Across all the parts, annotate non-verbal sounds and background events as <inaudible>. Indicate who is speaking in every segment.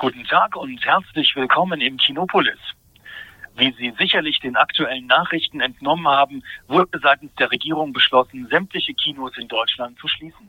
Speaker 1: Guten Tag und herzlich willkommen im Kinopolis. Wie Sie sicherlich den aktuellen Nachrichten entnommen haben, wurde seitens der Regierung beschlossen, sämtliche Kinos in Deutschland zu schließen.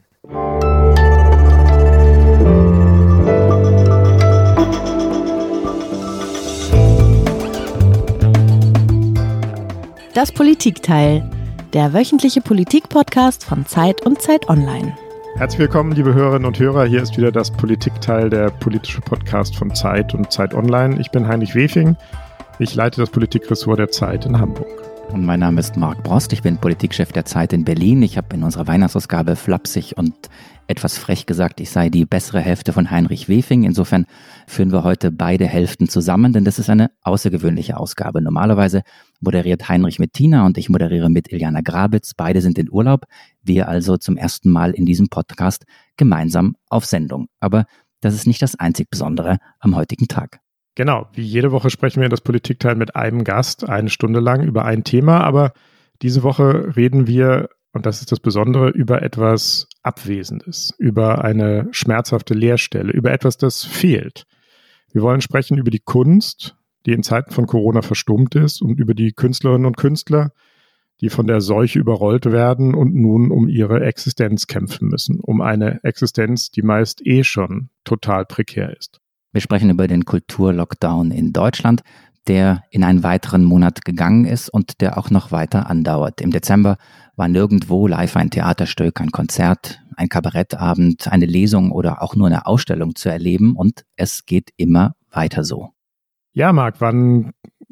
Speaker 2: Das Politikteil, der wöchentliche Politikpodcast von Zeit und Zeit Online.
Speaker 3: Herzlich willkommen, liebe Hörerinnen und Hörer. Hier ist wieder das Politikteil, der politische Podcast von Zeit und Zeit Online. Ich bin Heinrich Wefing. Ich leite das Politikressort der Zeit in Hamburg.
Speaker 4: Und mein Name ist Marc Brost. Ich bin Politikchef der Zeit in Berlin. Ich habe in unserer Weihnachtsausgabe flapsig und etwas frech gesagt, ich sei die bessere Hälfte von Heinrich Wefing. Insofern führen wir heute beide Hälften zusammen, denn das ist eine außergewöhnliche Ausgabe. Normalerweise moderiert Heinrich mit Tina und ich moderiere mit Iliana Grabitz. Beide sind in Urlaub. Wir also zum ersten Mal in diesem Podcast gemeinsam auf Sendung. Aber das ist nicht das einzig Besondere am heutigen Tag.
Speaker 3: Genau, wie jede Woche sprechen wir in das Politikteil mit einem Gast eine Stunde lang über ein Thema, aber diese Woche reden wir und das ist das Besondere, über etwas Abwesendes, über eine schmerzhafte Leerstelle, über etwas, das fehlt. Wir wollen sprechen über die Kunst, die in Zeiten von Corona verstummt ist und über die Künstlerinnen und Künstler, die von der Seuche überrollt werden und nun um ihre Existenz kämpfen müssen, um eine Existenz, die meist eh schon total prekär ist.
Speaker 4: Wir sprechen über den Kulturlockdown in Deutschland, der in einen weiteren Monat gegangen ist und der auch noch weiter andauert. Im Dezember war nirgendwo live ein Theaterstück, ein Konzert, ein Kabarettabend, eine Lesung oder auch nur eine Ausstellung zu erleben und es geht immer weiter so.
Speaker 3: Ja, Marc, wann,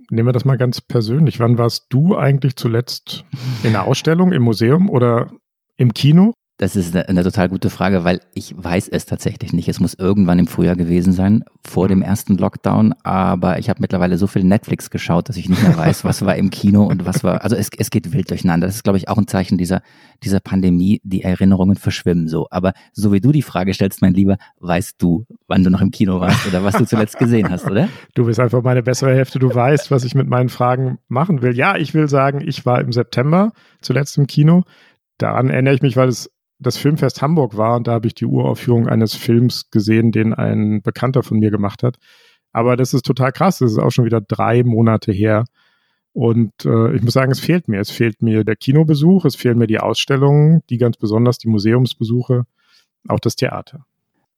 Speaker 3: nehmen wir das mal ganz persönlich, wann warst du eigentlich zuletzt in der Ausstellung, im Museum oder im Kino?
Speaker 4: Das ist eine, eine, total gute Frage, weil ich weiß es tatsächlich nicht. Es muss irgendwann im Frühjahr gewesen sein, vor dem ersten Lockdown. Aber ich habe mittlerweile so viel Netflix geschaut, dass ich nicht mehr weiß, was war im Kino und was war. Also es, es geht wild durcheinander. Das ist, glaube ich, auch ein Zeichen dieser, dieser Pandemie. Die Erinnerungen verschwimmen so. Aber so wie du die Frage stellst, mein Lieber, weißt du, wann du noch im Kino warst oder was du zuletzt gesehen hast, oder?
Speaker 3: Du bist einfach meine bessere Hälfte. Du weißt, was ich mit meinen Fragen machen will. Ja, ich will sagen, ich war im September zuletzt im Kino. Daran erinnere ich mich, weil es das Filmfest Hamburg war und da habe ich die Uraufführung eines Films gesehen, den ein Bekannter von mir gemacht hat. Aber das ist total krass. Das ist auch schon wieder drei Monate her. Und äh, ich muss sagen, es fehlt mir. Es fehlt mir der Kinobesuch, es fehlen mir die Ausstellungen, die ganz besonders die Museumsbesuche, auch das Theater.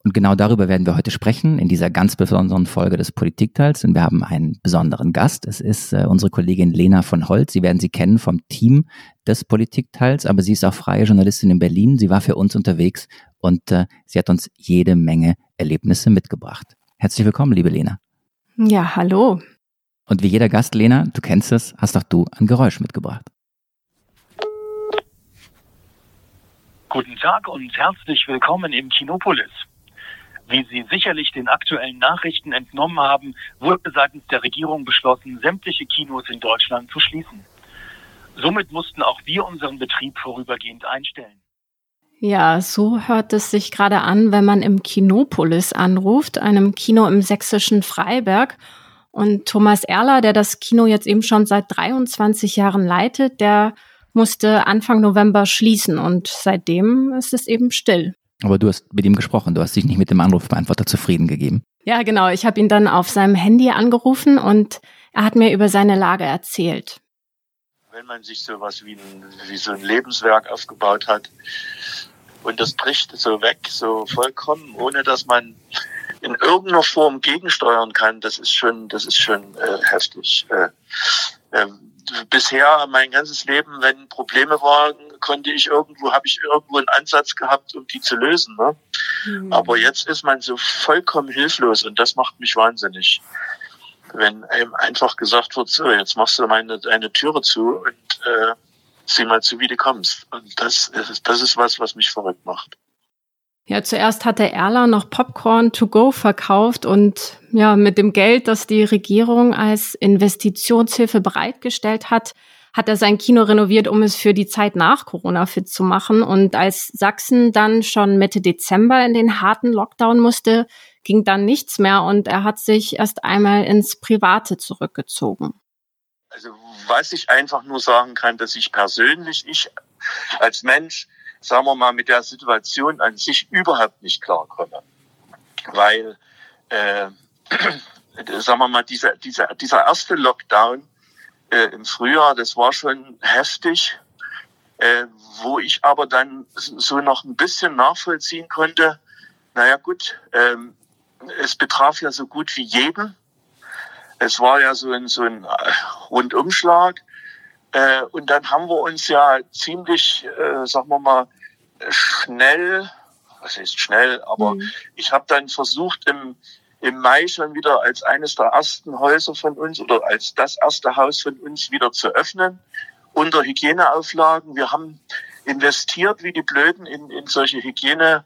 Speaker 4: Und genau darüber werden wir heute sprechen in dieser ganz besonderen Folge des Politikteils. Und wir haben einen besonderen Gast. Es ist äh, unsere Kollegin Lena von Holz. Sie werden sie kennen vom Team des Politikteils, aber sie ist auch freie Journalistin in Berlin. Sie war für uns unterwegs und äh, sie hat uns jede Menge Erlebnisse mitgebracht. Herzlich willkommen, liebe Lena.
Speaker 5: Ja, hallo.
Speaker 4: Und wie jeder Gast, Lena, du kennst es, hast auch du ein Geräusch mitgebracht.
Speaker 1: Guten Tag und herzlich willkommen im Kinopolis. Wie Sie sicherlich den aktuellen Nachrichten entnommen haben, wurde seitens der Regierung beschlossen, sämtliche Kinos in Deutschland zu schließen. Somit mussten auch wir unseren Betrieb vorübergehend einstellen.
Speaker 5: Ja, so hört es sich gerade an, wenn man im Kinopolis anruft, einem Kino im sächsischen Freiberg. Und Thomas Erler, der das Kino jetzt eben schon seit 23 Jahren leitet, der musste Anfang November schließen und seitdem ist es eben still.
Speaker 4: Aber du hast mit ihm gesprochen, du hast dich nicht mit dem Anrufbeantworter zufrieden gegeben.
Speaker 5: Ja, genau. Ich habe ihn dann auf seinem Handy angerufen und er hat mir über seine Lage erzählt.
Speaker 6: Wenn man sich sowas wie, ein, wie so ein Lebenswerk aufgebaut hat und das bricht so weg, so vollkommen, ohne dass man in irgendeiner Form gegensteuern kann, das ist schon, das ist schon äh, heftig. Äh, äh, bisher mein ganzes Leben, wenn Probleme waren, konnte ich irgendwo, habe ich irgendwo einen Ansatz gehabt, um die zu lösen. Ne? Mhm. Aber jetzt ist man so vollkommen hilflos und das macht mich wahnsinnig. Wenn einem einfach gesagt wird, so, jetzt machst du meine, deine Türe zu und äh, sieh mal zu, wie du kommst. Und das ist, das ist was, was mich verrückt macht.
Speaker 5: Ja, zuerst hatte Erla noch Popcorn to go verkauft und ja, mit dem Geld, das die Regierung als Investitionshilfe bereitgestellt hat, hat er sein Kino renoviert, um es für die Zeit nach Corona fit zu machen. Und als Sachsen dann schon Mitte Dezember in den harten Lockdown musste, ging dann nichts mehr und er hat sich erst einmal ins Private zurückgezogen.
Speaker 6: Also was ich einfach nur sagen kann, dass ich persönlich, ich als Mensch, sagen wir mal, mit der Situation an sich überhaupt nicht klarkomme. Weil äh, <clears throat> sagen wir mal, dieser, dieser, dieser erste Lockdown äh, im Frühjahr, das war schon heftig, äh, wo ich aber dann so noch ein bisschen nachvollziehen konnte, naja gut, ähm, es betraf ja so gut wie jeden. Es war ja so ein, so ein äh, Rundumschlag. Äh, und dann haben wir uns ja ziemlich, äh, sagen wir mal, schnell, was heißt schnell, aber mhm. ich habe dann versucht, im, im Mai schon wieder als eines der ersten Häuser von uns oder als das erste Haus von uns wieder zu öffnen unter Hygieneauflagen. Wir haben investiert wie die Blöden in, in solche Hygiene.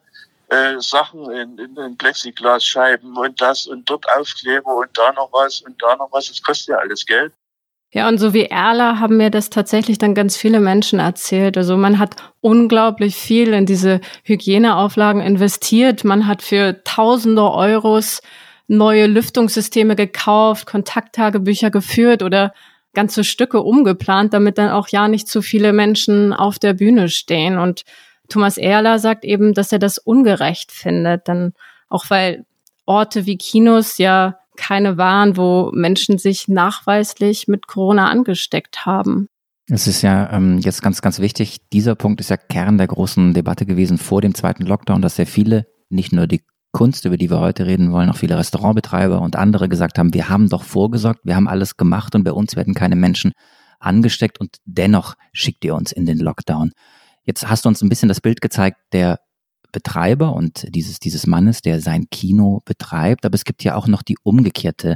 Speaker 6: Äh, Sachen in, in, in Plexiglasscheiben und das und dort Aufkleber und da noch was und da noch was. Das kostet ja alles Geld.
Speaker 5: Ja, und so wie Erla haben mir das tatsächlich dann ganz viele Menschen erzählt. Also man hat unglaublich viel in diese Hygieneauflagen investiert. Man hat für tausende Euros neue Lüftungssysteme gekauft, Kontakttagebücher geführt oder ganze Stücke umgeplant, damit dann auch ja nicht zu viele Menschen auf der Bühne stehen. Und Thomas Erler sagt eben, dass er das ungerecht findet, dann auch weil Orte wie Kinos ja keine waren, wo Menschen sich nachweislich mit Corona angesteckt haben.
Speaker 4: Es ist ja ähm, jetzt ganz, ganz wichtig, dieser Punkt ist ja Kern der großen Debatte gewesen vor dem zweiten Lockdown, dass sehr viele, nicht nur die Kunst, über die wir heute reden wollen, auch viele Restaurantbetreiber und andere gesagt haben, wir haben doch vorgesorgt, wir haben alles gemacht und bei uns werden keine Menschen angesteckt und dennoch schickt ihr uns in den Lockdown. Jetzt hast du uns ein bisschen das Bild gezeigt der Betreiber und dieses, dieses Mannes, der sein Kino betreibt. Aber es gibt ja auch noch die umgekehrte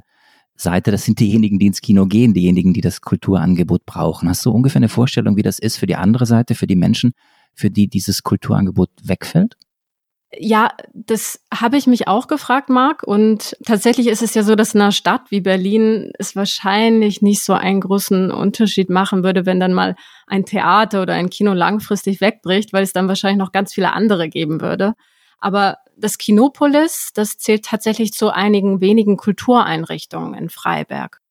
Speaker 4: Seite. Das sind diejenigen, die ins Kino gehen, diejenigen, die das Kulturangebot brauchen. Hast du ungefähr eine Vorstellung, wie das ist für die andere Seite, für die Menschen, für die dieses Kulturangebot wegfällt?
Speaker 5: Ja, das habe ich mich auch gefragt, Marc. Und tatsächlich ist es ja so, dass in einer Stadt wie Berlin es wahrscheinlich nicht so einen großen Unterschied machen würde, wenn dann mal ein Theater oder ein Kino langfristig wegbricht, weil es dann wahrscheinlich noch ganz viele andere geben würde. Aber das Kinopolis, das zählt tatsächlich zu einigen wenigen Kultureinrichtungen in Freiberg.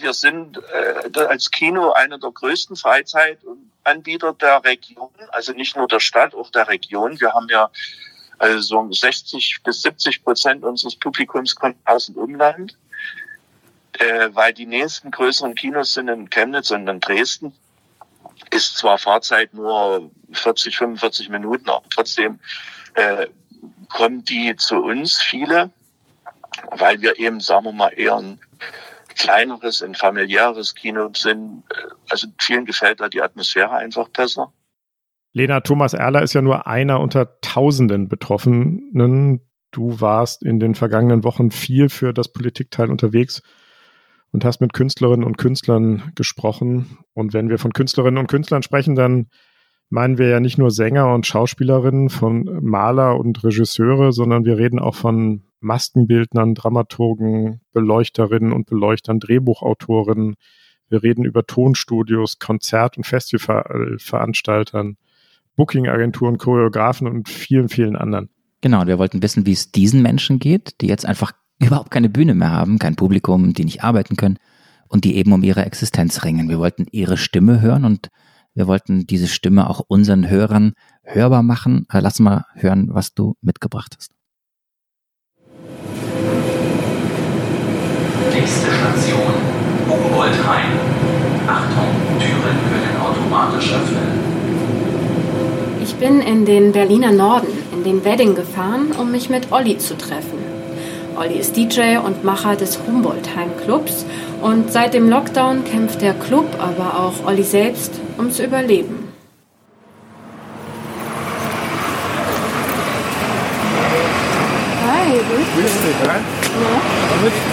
Speaker 6: Wir sind äh, als Kino einer der größten Freizeitanbieter der Region, also nicht nur der Stadt, auch der Region. Wir haben ja also 60 bis 70 Prozent unseres Publikums kommt aus dem Umland, äh, weil die nächsten größeren Kinos sind in Chemnitz und in Dresden. Ist zwar Fahrzeit nur 40, 45 Minuten, aber trotzdem äh, kommen die zu uns viele, weil wir eben, sagen wir mal, eher ein kleineres, ein familiäres Kino sind. Also vielen gefällt da die Atmosphäre einfach besser.
Speaker 3: Lena, Thomas Erler ist ja nur einer unter tausenden Betroffenen. Du warst in den vergangenen Wochen viel für das Politikteil unterwegs und hast mit Künstlerinnen und Künstlern gesprochen. Und wenn wir von Künstlerinnen und Künstlern sprechen, dann meinen wir ja nicht nur Sänger und Schauspielerinnen, von Maler und Regisseure, sondern wir reden auch von Maskenbildnern, Dramaturgen, Beleuchterinnen und Beleuchtern, Drehbuchautorinnen. Wir reden über Tonstudios, Konzert- und Festivalveranstaltern. Booking-Agenturen, Choreografen und vielen, vielen anderen.
Speaker 4: Genau, und wir wollten wissen, wie es diesen Menschen geht, die jetzt einfach überhaupt keine Bühne mehr haben, kein Publikum, die nicht arbeiten können und die eben um ihre Existenz ringen. Wir wollten ihre Stimme hören und wir wollten diese Stimme auch unseren Hörern hörbar machen. Äh, lass mal hören, was du mitgebracht hast.
Speaker 7: Nächste Station, Humboldt-Hain. Achtung, Türen können automatisch öffnen.
Speaker 5: Ich bin in den Berliner Norden, in den Wedding gefahren, um mich mit Olli zu treffen. Olli ist DJ und Macher des Humboldt-Heim Clubs und seit dem Lockdown kämpft der Club, aber auch Olli selbst, ums Überleben. Hi, grüß dich. Ja.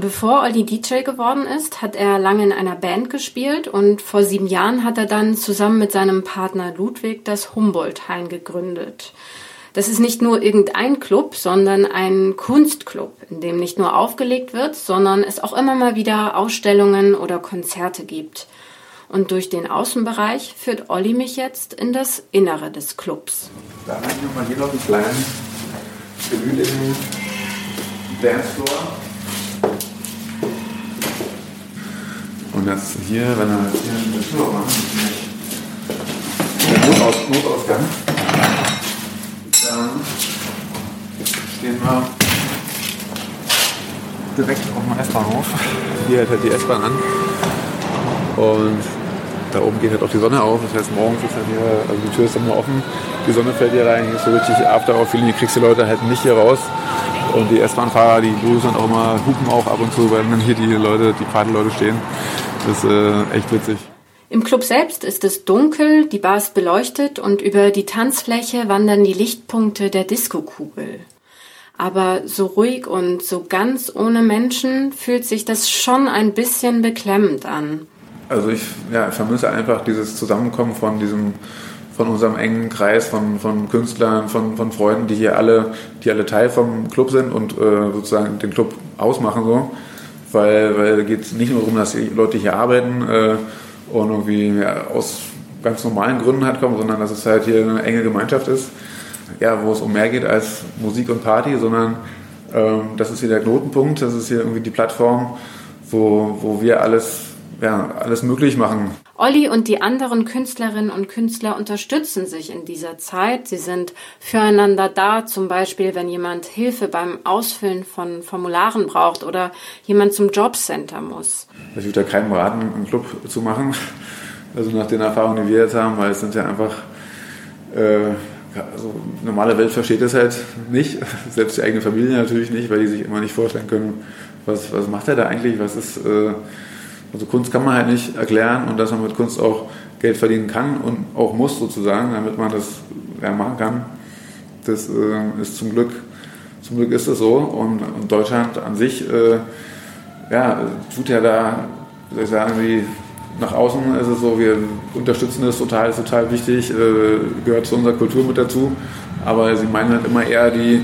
Speaker 5: Bevor Olli DJ geworden ist, hat er lange in einer Band gespielt und vor sieben Jahren hat er dann zusammen mit seinem Partner Ludwig das Humboldt-Hain gegründet. Das ist nicht nur irgendein Club, sondern ein Kunstclub, in dem nicht nur aufgelegt wird, sondern es auch immer mal wieder Ausstellungen oder Konzerte gibt. Und durch den Außenbereich führt Olli mich jetzt in das Innere des Clubs.
Speaker 8: Da haben wir mal hier noch einen kleinen gemütlichen Dancefloor. Und das hier, wenn er hier eine Tür macht, der Notaus Notausgang, dann stehen wir direkt auf dem S-Bahnhof. Hier hält halt die S-Bahn an. Und da oben geht halt auch die Sonne auf. Das heißt, morgens ist halt hier, also die Tür ist dann nur offen, die Sonne fällt hier rein, hier ist so richtig After-Hour-Feeling, hier kriegst du die Leute halt nicht hier raus. Und die S-Bahn-Fahrer, die grüßen auch immer, hupen auch ab und zu, wenn dann hier die Leute, die Partyleute stehen. Das ist äh, echt witzig.
Speaker 5: Im Club selbst ist es dunkel, die Bar ist beleuchtet und über die Tanzfläche wandern die Lichtpunkte der Diskokugel. Aber so ruhig und so ganz ohne Menschen fühlt sich das schon ein bisschen beklemmend an.
Speaker 8: Also ich ja, vermisse einfach dieses Zusammenkommen von diesem von unserem engen Kreis von, von Künstlern, von, von Freunden, die hier alle, die alle Teil vom Club sind und äh, sozusagen den Club ausmachen so. Weil, weil da geht es nicht nur darum, dass die Leute hier arbeiten äh, und irgendwie ja, aus ganz normalen Gründen halt kommen, sondern dass es halt hier eine enge Gemeinschaft ist, ja, wo es um mehr geht als Musik und Party, sondern ähm, das ist hier der Knotenpunkt, das ist hier irgendwie die Plattform, wo, wo wir alles, ja, alles möglich machen.
Speaker 5: Olli und die anderen Künstlerinnen und Künstler unterstützen sich in dieser Zeit. Sie sind füreinander da, zum Beispiel, wenn jemand Hilfe beim Ausfüllen von Formularen braucht oder jemand zum Jobcenter muss.
Speaker 8: Ich würde da keinem raten, einen Club zu machen. Also nach den Erfahrungen, die wir jetzt haben, weil es sind ja einfach, äh, also normale Welt versteht es halt nicht, <laughs> selbst die eigene Familie natürlich nicht, weil die sich immer nicht vorstellen können, was, was macht er da eigentlich, was ist, äh, also Kunst kann man halt nicht erklären und dass man mit Kunst auch Geld verdienen kann und auch muss sozusagen, damit man das ja, machen kann. Das äh, ist zum Glück, zum Glück ist es so und, und Deutschland an sich, äh, ja, tut ja da, wie soll ich sagen, wie nach außen ist es so, wir unterstützen das total, ist total wichtig, äh, gehört zu unserer Kultur mit dazu. Aber sie meinen halt immer eher die,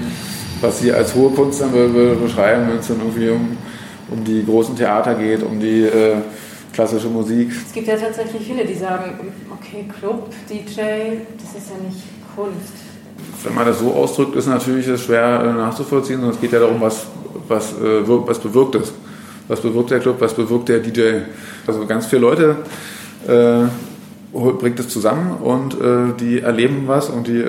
Speaker 8: was sie als hohe Kunst dann beschreiben, wenn es dann irgendwie um um die großen Theater geht, um die äh, klassische Musik.
Speaker 5: Es gibt ja tatsächlich viele, die sagen, okay, Club, DJ, das ist ja nicht Kunst.
Speaker 8: Wenn man das so ausdrückt, ist natürlich schwer äh, nachzuvollziehen, sondern es geht ja darum, was, was, äh, was bewirkt es. Was bewirkt der Club, was bewirkt der DJ. Also ganz viele Leute äh, bringt es zusammen und äh, die erleben was und die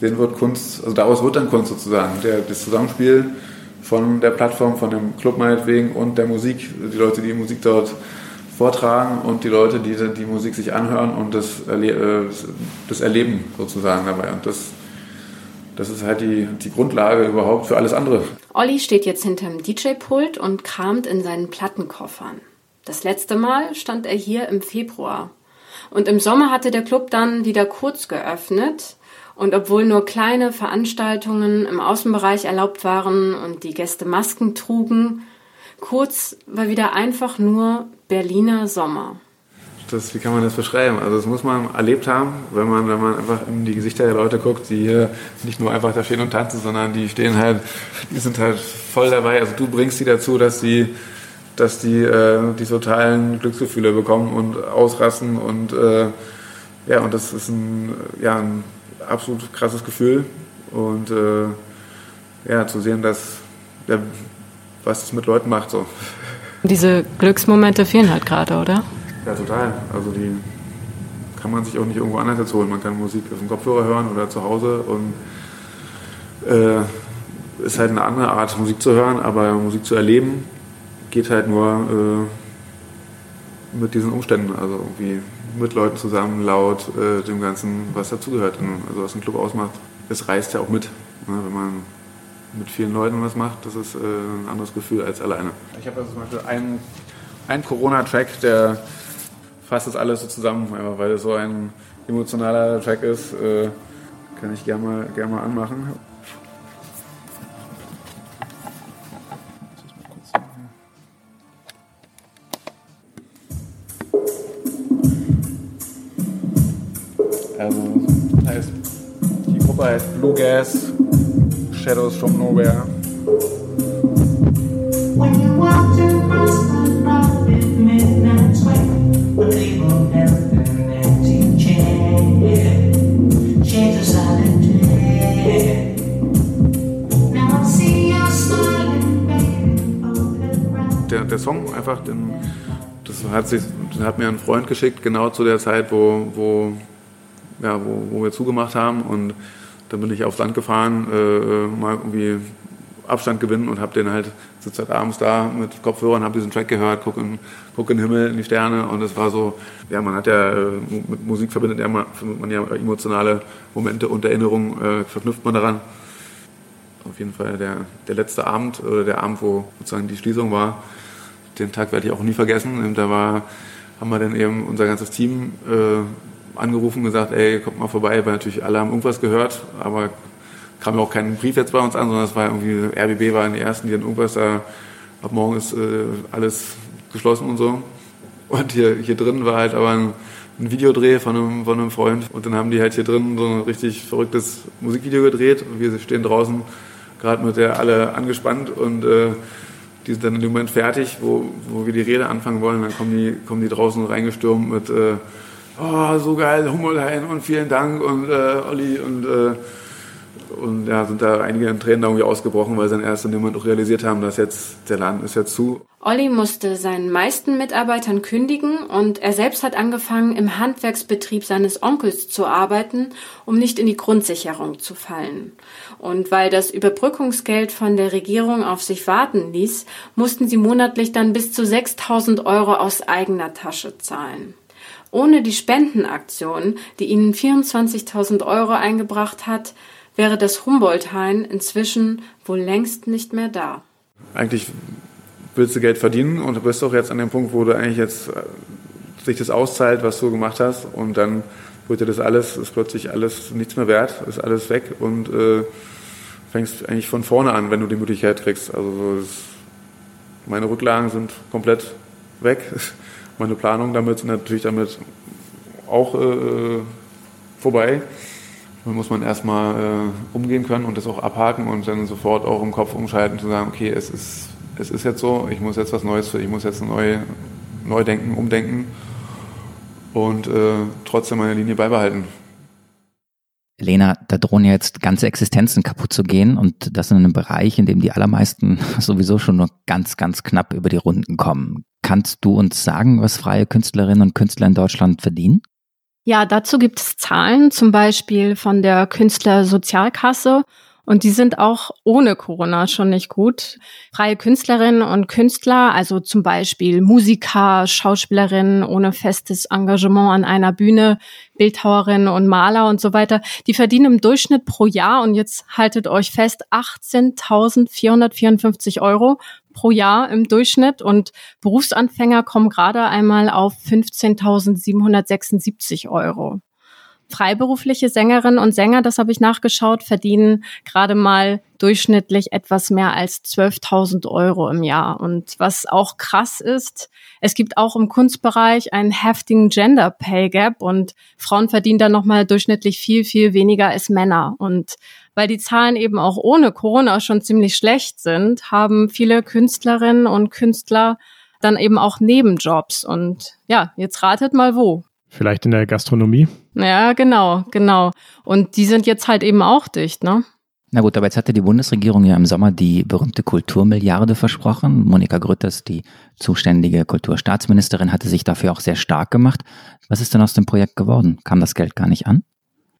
Speaker 8: sehen wird Kunst, also daraus wird dann Kunst sozusagen. Der, das Zusammenspiel von der Plattform, von dem Club meinetwegen und der Musik, die Leute, die die Musik dort vortragen und die Leute, die die Musik sich anhören und das, erle äh, das erleben sozusagen dabei. Und das, das ist halt die, die Grundlage überhaupt für alles andere.
Speaker 5: Olli steht jetzt hinterm DJ-Pult und kramt in seinen Plattenkoffern. Das letzte Mal stand er hier im Februar. Und im Sommer hatte der Club dann wieder kurz geöffnet. Und obwohl nur kleine Veranstaltungen im Außenbereich erlaubt waren und die Gäste Masken trugen, kurz war wieder einfach nur Berliner Sommer.
Speaker 8: Das, wie kann man das beschreiben? Also das muss man erlebt haben, wenn man, wenn man einfach in die Gesichter der Leute guckt, die hier nicht nur einfach da stehen und tanzen, sondern die stehen halt, die sind halt voll dabei. Also du bringst die dazu, dass die, dass die äh, die totalen Glücksgefühle bekommen und ausrasten und äh, ja, und das ist ein, ja, ein absolut krasses Gefühl. Und äh, ja, zu sehen, dass, ja, was es mit Leuten macht. So.
Speaker 5: Diese Glücksmomente fehlen halt gerade, oder?
Speaker 8: Ja, total. Also die kann man sich auch nicht irgendwo anders jetzt holen. Man kann Musik auf dem Kopfhörer hören oder zu Hause und äh, ist halt eine andere Art, Musik zu hören, aber Musik zu erleben geht halt nur äh, mit diesen Umständen. Also irgendwie mit Leuten zusammen, laut, äh, dem Ganzen, was dazugehört, also was ein Club ausmacht. Es reißt ja auch mit, ne, wenn man mit vielen Leuten was macht, das ist äh, ein anderes Gefühl als alleine. Ich habe also zum Beispiel einen, einen Corona-Track, der fasst das alles so zusammen, weil es so ein emotionaler Track ist, äh, kann ich gerne mal, gern mal anmachen. Now I see you smiling, baby, der, der Song einfach, den, das hat, sich, hat mir ein Freund geschickt, genau zu der Zeit, wo, wo ja, wo, wo wir zugemacht haben. Und dann bin ich aufs Land gefahren, äh, mal irgendwie Abstand gewinnen und habe den halt, sitze halt abends da mit Kopfhörern, habe diesen Track gehört, gucke in, guck in den Himmel, in die Sterne und es war so, ja, man hat ja, äh, mit Musik verbindet ja man, man ja emotionale Momente und Erinnerungen, äh, verknüpft man daran. Auf jeden Fall der, der letzte Abend oder der Abend, wo sozusagen die Schließung war, den Tag werde ich auch nie vergessen. Da war, haben wir dann eben unser ganzes Team äh, angerufen und gesagt, ey, kommt mal vorbei, weil natürlich alle haben irgendwas gehört, aber kam ja auch kein Brief jetzt bei uns an, sondern es war irgendwie, RBB waren die ersten, die dann irgendwas da, ab morgen ist äh, alles geschlossen und so. Und hier, hier drin war halt aber ein, ein Videodreh von einem, von einem Freund und dann haben die halt hier drin so ein richtig verrücktes Musikvideo gedreht und wir stehen draußen gerade mit der alle angespannt und äh, die sind dann in dem Moment fertig, wo, wo wir die Rede anfangen wollen. Dann kommen die, kommen die draußen reingestürmt mit äh, oh, so geil, Hummelhain und vielen Dank und äh, Olli und äh, und ja, sind da einige in Tränen irgendwie ausgebrochen, weil sie dann erst in dem Moment auch realisiert haben, dass jetzt der Laden ist jetzt zu.
Speaker 5: Olli musste seinen meisten Mitarbeitern kündigen und er selbst hat angefangen, im Handwerksbetrieb seines Onkels zu arbeiten, um nicht in die Grundsicherung zu fallen. Und weil das Überbrückungsgeld von der Regierung auf sich warten ließ, mussten sie monatlich dann bis zu 6000 Euro aus eigener Tasche zahlen. Ohne die Spendenaktion, die ihnen 24.000 Euro eingebracht hat, wäre das Humboldt-Hain inzwischen wohl längst nicht mehr da.
Speaker 8: Eigentlich willst du Geld verdienen und du bist auch jetzt an dem Punkt, wo du eigentlich jetzt äh, sich das auszahlt, was du gemacht hast und dann wird dir das alles, ist plötzlich alles nichts mehr wert, ist alles weg und äh, fängst eigentlich von vorne an, wenn du die Möglichkeit kriegst. Also meine Rücklagen sind komplett weg. <laughs> Meine Planung damit sind natürlich damit auch äh, vorbei. Dann muss man erstmal äh, umgehen können und das auch abhaken und dann sofort auch im Kopf umschalten, zu sagen, okay, es ist, es ist jetzt so, ich muss jetzt was Neues, ich muss jetzt neu, neu denken, umdenken und äh, trotzdem meine Linie beibehalten.
Speaker 4: Lena, da drohen ja jetzt ganze Existenzen kaputt zu gehen und das in einem Bereich, in dem die allermeisten <laughs> sowieso schon nur ganz, ganz knapp über die Runden kommen. Kannst du uns sagen, was freie Künstlerinnen und Künstler in Deutschland verdienen?
Speaker 5: Ja, dazu gibt es Zahlen, zum Beispiel von der Künstlersozialkasse. Und die sind auch ohne Corona schon nicht gut. Freie Künstlerinnen und Künstler, also zum Beispiel Musiker, Schauspielerinnen ohne festes Engagement an einer Bühne, Bildhauerinnen und Maler und so weiter, die verdienen im Durchschnitt pro Jahr, und jetzt haltet euch fest, 18.454 Euro pro Jahr im Durchschnitt und Berufsanfänger kommen gerade einmal auf 15.776 Euro. Freiberufliche Sängerinnen und Sänger, das habe ich nachgeschaut, verdienen gerade mal durchschnittlich etwas mehr als 12.000 Euro im Jahr. Und was auch krass ist, es gibt auch im Kunstbereich einen heftigen Gender Pay Gap und Frauen verdienen da nochmal durchschnittlich viel, viel weniger als Männer. Und weil die Zahlen eben auch ohne Corona schon ziemlich schlecht sind, haben viele Künstlerinnen und Künstler dann eben auch Nebenjobs. Und ja, jetzt ratet mal wo.
Speaker 3: Vielleicht in der Gastronomie?
Speaker 5: Ja, genau, genau. Und die sind jetzt halt eben auch dicht, ne?
Speaker 4: Na gut, aber jetzt hatte die Bundesregierung ja im Sommer die berühmte Kulturmilliarde versprochen. Monika Grütters, die zuständige Kulturstaatsministerin, hatte sich dafür auch sehr stark gemacht. Was ist denn aus dem Projekt geworden? Kam das Geld gar nicht an?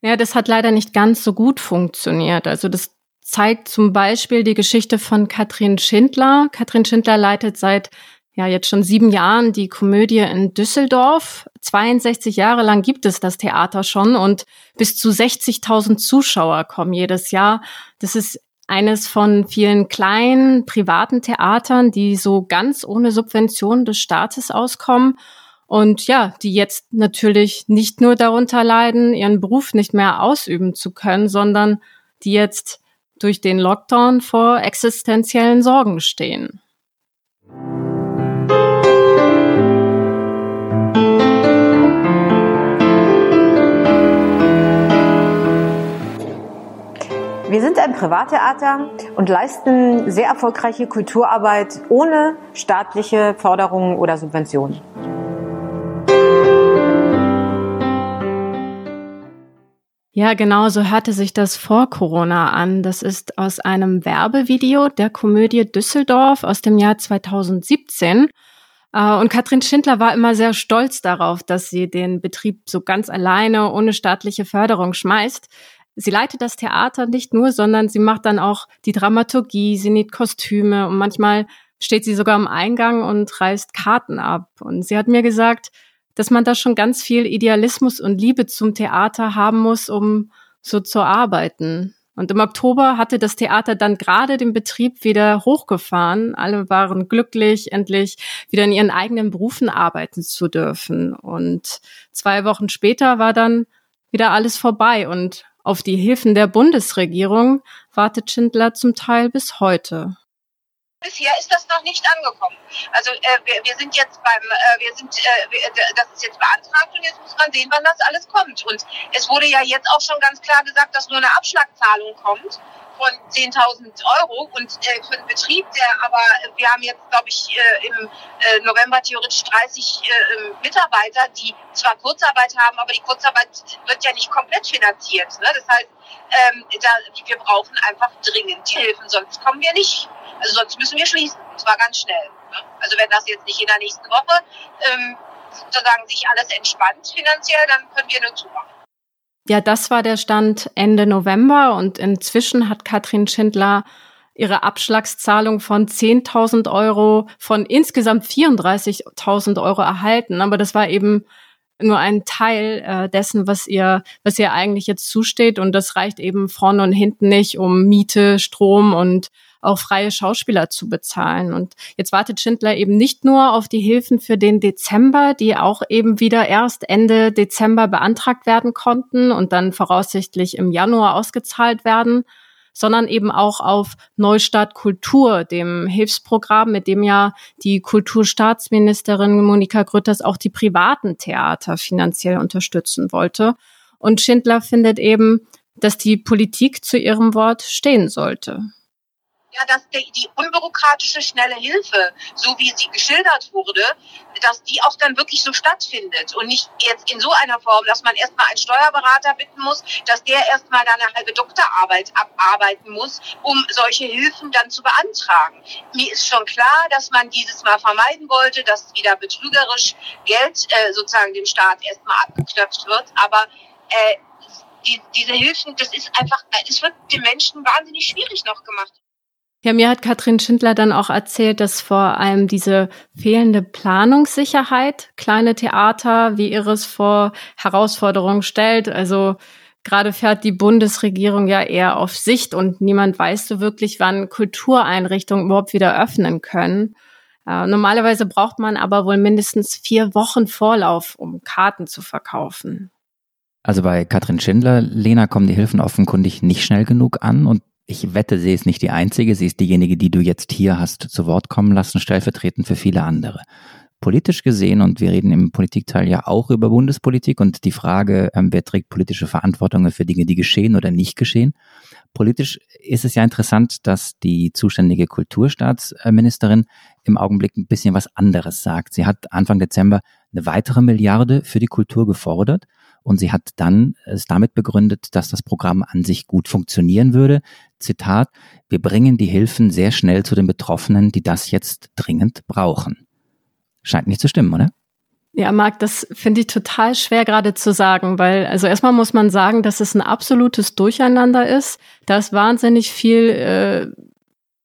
Speaker 5: Ja, das hat leider nicht ganz so gut funktioniert. Also das zeigt zum Beispiel die Geschichte von Katrin Schindler. Katrin Schindler leitet seit ja jetzt schon sieben Jahren die Komödie in Düsseldorf. 62 Jahre lang gibt es das Theater schon und bis zu 60.000 Zuschauer kommen jedes Jahr. Das ist eines von vielen kleinen privaten Theatern, die so ganz ohne Subvention des Staates auskommen. Und ja, die jetzt natürlich nicht nur darunter leiden, ihren Beruf nicht mehr ausüben zu können, sondern die jetzt durch den Lockdown vor existenziellen Sorgen stehen.
Speaker 9: Ein Privattheater und leisten sehr erfolgreiche Kulturarbeit ohne staatliche Förderungen oder Subventionen.
Speaker 5: Ja, genau, so hörte sich das vor Corona an. Das ist aus einem Werbevideo der Komödie Düsseldorf aus dem Jahr 2017. Äh, und Katrin Schindler war immer sehr stolz darauf, dass sie den Betrieb so ganz alleine, ohne staatliche Förderung schmeißt. Sie leitet das Theater nicht nur, sondern sie macht dann auch die Dramaturgie, sie näht Kostüme und manchmal steht sie sogar am Eingang und reißt Karten ab. Und sie hat mir gesagt, dass man da schon ganz viel Idealismus und Liebe zum Theater haben muss, um so zu arbeiten. Und im Oktober hatte das Theater dann gerade den Betrieb wieder hochgefahren. Alle waren glücklich, endlich wieder in ihren eigenen Berufen arbeiten zu dürfen. Und zwei Wochen später war dann wieder alles vorbei und auf die Hilfen der Bundesregierung wartet Schindler zum Teil bis heute.
Speaker 10: Bisher ist das noch nicht angekommen. Also äh, wir, wir sind jetzt beim, äh, wir sind, äh, wir, das ist jetzt beantragt und jetzt muss man sehen, wann das alles kommt. Und es wurde ja jetzt auch schon ganz klar gesagt, dass nur eine Abschlagzahlung kommt von 10.000 Euro und äh, für einen Betrieb, der aber, wir haben jetzt, glaube ich, äh, im äh, November theoretisch 30 äh, Mitarbeiter, die zwar Kurzarbeit haben, aber die Kurzarbeit wird ja nicht komplett finanziert. Ne? Das heißt, ähm, da, wir brauchen einfach dringend Hilfen, sonst kommen wir nicht also sonst müssen wir schließen. Und zwar ganz schnell. Ne? Also wenn das jetzt nicht in der nächsten Woche ähm, sozusagen sich alles entspannt finanziell, dann können wir nur zumachen.
Speaker 5: Ja, das war der Stand Ende November und inzwischen hat Katrin Schindler ihre Abschlagszahlung von 10.000 Euro von insgesamt 34.000 Euro erhalten. Aber das war eben nur ein Teil äh, dessen, was ihr, was ihr eigentlich jetzt zusteht. Und das reicht eben vorne und hinten nicht, um Miete, Strom und auch freie Schauspieler zu bezahlen. Und jetzt wartet Schindler eben nicht nur auf die Hilfen für den Dezember, die auch eben wieder erst Ende Dezember beantragt werden konnten und dann voraussichtlich im Januar ausgezahlt werden, sondern eben auch auf Neustart Kultur, dem Hilfsprogramm, mit dem ja die Kulturstaatsministerin Monika Grütters auch die privaten Theater finanziell unterstützen wollte. Und Schindler findet eben, dass die Politik zu ihrem Wort stehen sollte
Speaker 10: ja, dass die, die unbürokratische, schnelle Hilfe, so wie sie geschildert wurde, dass die auch dann wirklich so stattfindet und nicht jetzt in so einer Form, dass man erstmal einen Steuerberater bitten muss, dass der erstmal da eine halbe Doktorarbeit abarbeiten muss, um solche Hilfen dann zu beantragen. Mir ist schon klar, dass man dieses Mal vermeiden wollte, dass wieder betrügerisch Geld äh, sozusagen dem Staat erstmal abgeknöpft wird, aber äh, die, diese Hilfen, das ist einfach, es wird den Menschen wahnsinnig schwierig noch gemacht.
Speaker 5: Ja, mir hat Katrin Schindler dann auch erzählt, dass vor allem diese fehlende Planungssicherheit kleine Theater wie ihres vor Herausforderungen stellt. Also gerade fährt die Bundesregierung ja eher auf Sicht und niemand weiß so wirklich, wann Kultureinrichtungen überhaupt wieder öffnen können. Äh, normalerweise braucht man aber wohl mindestens vier Wochen Vorlauf, um Karten zu verkaufen.
Speaker 4: Also bei Katrin Schindler, Lena, kommen die Hilfen offenkundig nicht schnell genug an und ich wette, sie ist nicht die einzige, sie ist diejenige, die du jetzt hier hast zu Wort kommen lassen, stellvertretend für viele andere. Politisch gesehen, und wir reden im Politikteil ja auch über Bundespolitik und die Frage, ähm, wer trägt politische Verantwortung für Dinge, die geschehen oder nicht geschehen. Politisch ist es ja interessant, dass die zuständige Kulturstaatsministerin im Augenblick ein bisschen was anderes sagt. Sie hat Anfang Dezember eine weitere Milliarde für die Kultur gefordert und sie hat dann es damit begründet, dass das Programm an sich gut funktionieren würde. Zitat, wir bringen die Hilfen sehr schnell zu den Betroffenen, die das jetzt dringend brauchen. Scheint nicht zu stimmen, oder?
Speaker 5: Ja, Marc, das finde ich total schwer gerade zu sagen, weil also erstmal muss man sagen, dass es ein absolutes Durcheinander ist. Da ist wahnsinnig viel äh,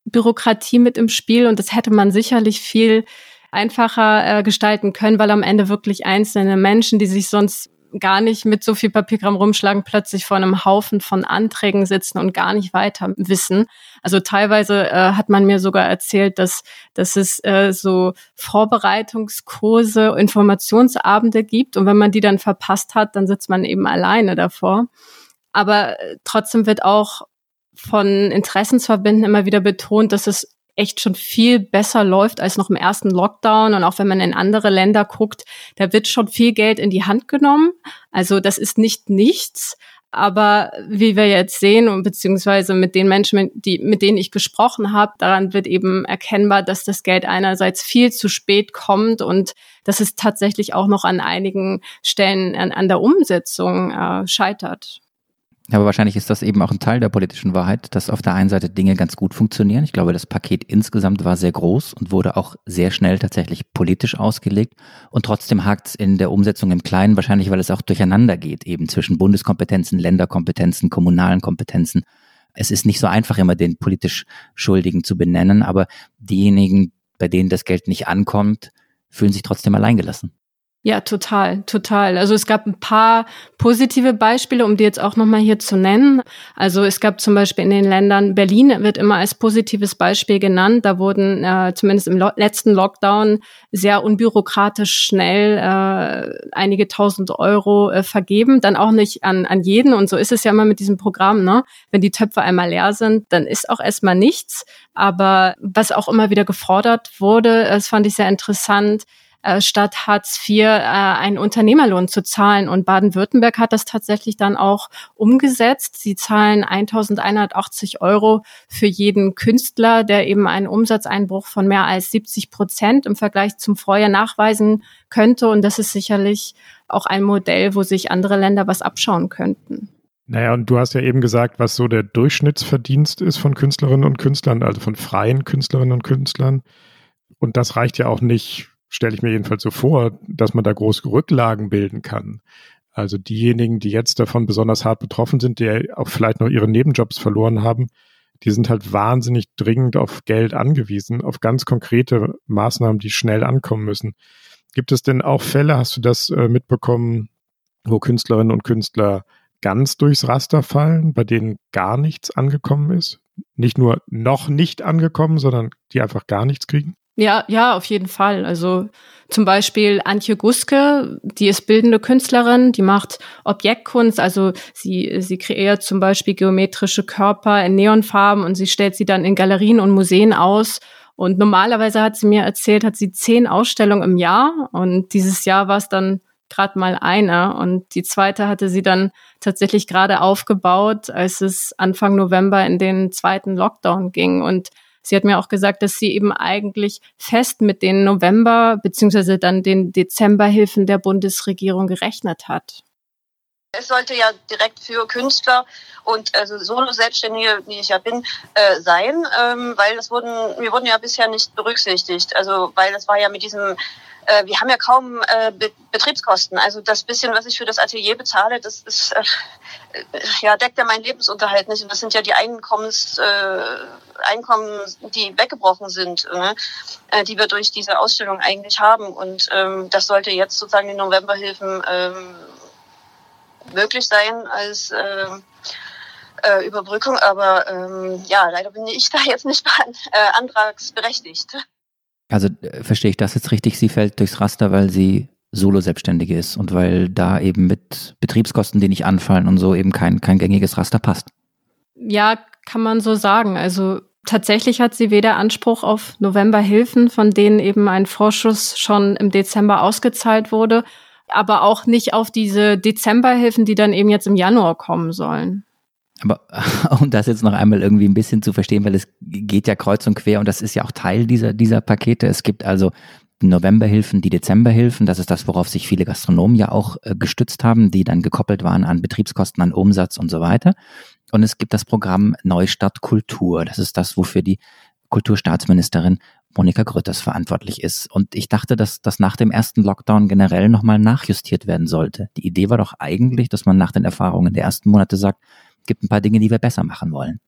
Speaker 5: Bürokratie mit im Spiel und das hätte man sicherlich viel einfacher äh, gestalten können, weil am Ende wirklich einzelne Menschen, die sich sonst gar nicht mit so viel Papierkram rumschlagen, plötzlich vor einem Haufen von Anträgen sitzen und gar nicht weiter wissen. Also teilweise äh, hat man mir sogar erzählt, dass, dass es äh, so Vorbereitungskurse, Informationsabende gibt und wenn man die dann verpasst hat, dann sitzt man eben alleine davor. Aber äh, trotzdem wird auch von Interessensverbänden immer wieder betont, dass es echt schon viel besser läuft als noch im ersten Lockdown. Und auch wenn man in andere Länder guckt, da wird schon viel Geld in die Hand genommen. Also das ist nicht nichts. Aber wie wir jetzt sehen und beziehungsweise mit den Menschen, die, mit denen ich gesprochen habe, daran wird eben erkennbar, dass das Geld einerseits viel zu spät kommt und dass es tatsächlich auch noch an einigen Stellen an, an der Umsetzung äh, scheitert.
Speaker 4: Aber wahrscheinlich ist das eben auch ein Teil der politischen Wahrheit, dass auf der einen Seite Dinge ganz gut funktionieren. Ich glaube, das Paket insgesamt war sehr groß und wurde auch sehr schnell tatsächlich politisch ausgelegt. Und trotzdem hakt es in der Umsetzung im Kleinen, wahrscheinlich weil es auch durcheinander geht, eben zwischen Bundeskompetenzen, Länderkompetenzen, kommunalen Kompetenzen. Es ist nicht so einfach, immer den politisch Schuldigen zu benennen, aber diejenigen, bei denen das Geld nicht ankommt, fühlen sich trotzdem alleingelassen.
Speaker 5: Ja, total, total. Also es gab ein paar positive Beispiele, um die jetzt auch nochmal hier zu nennen. Also es gab zum Beispiel in den Ländern, Berlin wird immer als positives Beispiel genannt. Da wurden äh, zumindest im lo letzten Lockdown sehr unbürokratisch schnell äh, einige tausend Euro äh, vergeben. Dann auch nicht an, an jeden. Und so ist es ja immer mit diesem Programm. Ne? Wenn die Töpfe einmal leer sind, dann ist auch erstmal nichts. Aber was auch immer wieder gefordert wurde, das fand ich sehr interessant, äh, statt Hartz IV äh, einen Unternehmerlohn zu zahlen. Und Baden-Württemberg hat das tatsächlich dann auch umgesetzt. Sie zahlen 1180 Euro für jeden Künstler, der eben einen Umsatzeinbruch von mehr als 70 Prozent im Vergleich zum Vorjahr nachweisen könnte. Und das ist sicherlich auch ein Modell, wo sich andere Länder was abschauen könnten.
Speaker 3: Naja, und du hast ja eben gesagt, was so der Durchschnittsverdienst ist von Künstlerinnen und Künstlern, also von freien Künstlerinnen und Künstlern. Und das reicht ja auch nicht stelle ich mir jedenfalls so vor, dass man da große Rücklagen bilden kann. Also diejenigen, die jetzt davon besonders hart betroffen sind, die auch vielleicht noch ihre Nebenjobs verloren haben, die sind halt wahnsinnig dringend auf Geld angewiesen, auf ganz konkrete Maßnahmen, die schnell ankommen müssen. Gibt es denn auch Fälle, hast du das äh, mitbekommen, wo Künstlerinnen und Künstler ganz durchs Raster fallen, bei denen gar nichts angekommen ist? Nicht nur noch nicht angekommen, sondern die einfach gar nichts kriegen?
Speaker 5: Ja, ja, auf jeden Fall. Also zum Beispiel Antje Guske, die ist bildende Künstlerin, die macht Objektkunst, also sie, sie kreiert zum Beispiel geometrische Körper in Neonfarben und sie stellt sie dann in Galerien und Museen aus. Und normalerweise hat sie mir erzählt, hat sie zehn Ausstellungen im Jahr und dieses Jahr war es dann gerade mal eine und die zweite hatte sie dann tatsächlich gerade aufgebaut, als es Anfang November in den zweiten Lockdown ging und Sie hat mir auch gesagt, dass sie eben eigentlich fest mit den November- beziehungsweise dann den Dezemberhilfen der Bundesregierung gerechnet hat.
Speaker 10: Es sollte ja direkt für Künstler und also Solo-Selbstständige, die ich ja bin, äh, sein, ähm, weil das wurden, wir wurden ja bisher nicht berücksichtigt. Also weil das war ja mit diesem äh, wir haben ja kaum äh, Be Betriebskosten. Also das bisschen, was ich für das Atelier bezahle, das ist äh, ja deckt ja meinen Lebensunterhalt nicht. Und das sind ja die Einkommens, äh, Einkommen, die weggebrochen sind, ne? äh, die wir durch diese Ausstellung eigentlich haben. Und ähm, das sollte jetzt sozusagen die Novemberhilfen ähm, möglich sein als äh, äh, Überbrückung. Aber ähm, ja, leider bin ich <laughs> da jetzt nicht äh, antragsberechtigt.
Speaker 4: Also äh, verstehe ich das jetzt richtig? Sie fällt durchs Raster, weil sie Solo-Selbstständige ist und weil da eben mit Betriebskosten, die nicht anfallen und so eben kein, kein gängiges Raster passt.
Speaker 5: Ja, kann man so sagen. Also tatsächlich hat sie weder Anspruch auf Novemberhilfen, von denen eben ein Vorschuss schon im Dezember ausgezahlt wurde, aber auch nicht auf diese Dezemberhilfen, die dann eben jetzt im Januar kommen sollen.
Speaker 4: Aber <laughs> um das jetzt noch einmal irgendwie ein bisschen zu verstehen, weil es geht ja kreuz und quer und das ist ja auch Teil dieser, dieser Pakete. Es gibt also Novemberhilfen, die Dezemberhilfen, das ist das, worauf sich viele Gastronomen ja auch äh, gestützt haben, die dann gekoppelt waren an Betriebskosten, an Umsatz und so weiter. Und es gibt das Programm Neustadt Kultur. Das ist das, wofür die Kulturstaatsministerin Monika Grütters verantwortlich ist. Und ich dachte, dass das nach dem ersten Lockdown generell nochmal nachjustiert werden sollte. Die Idee war doch eigentlich, dass man nach den Erfahrungen der ersten Monate sagt, gibt ein paar Dinge, die wir besser machen wollen.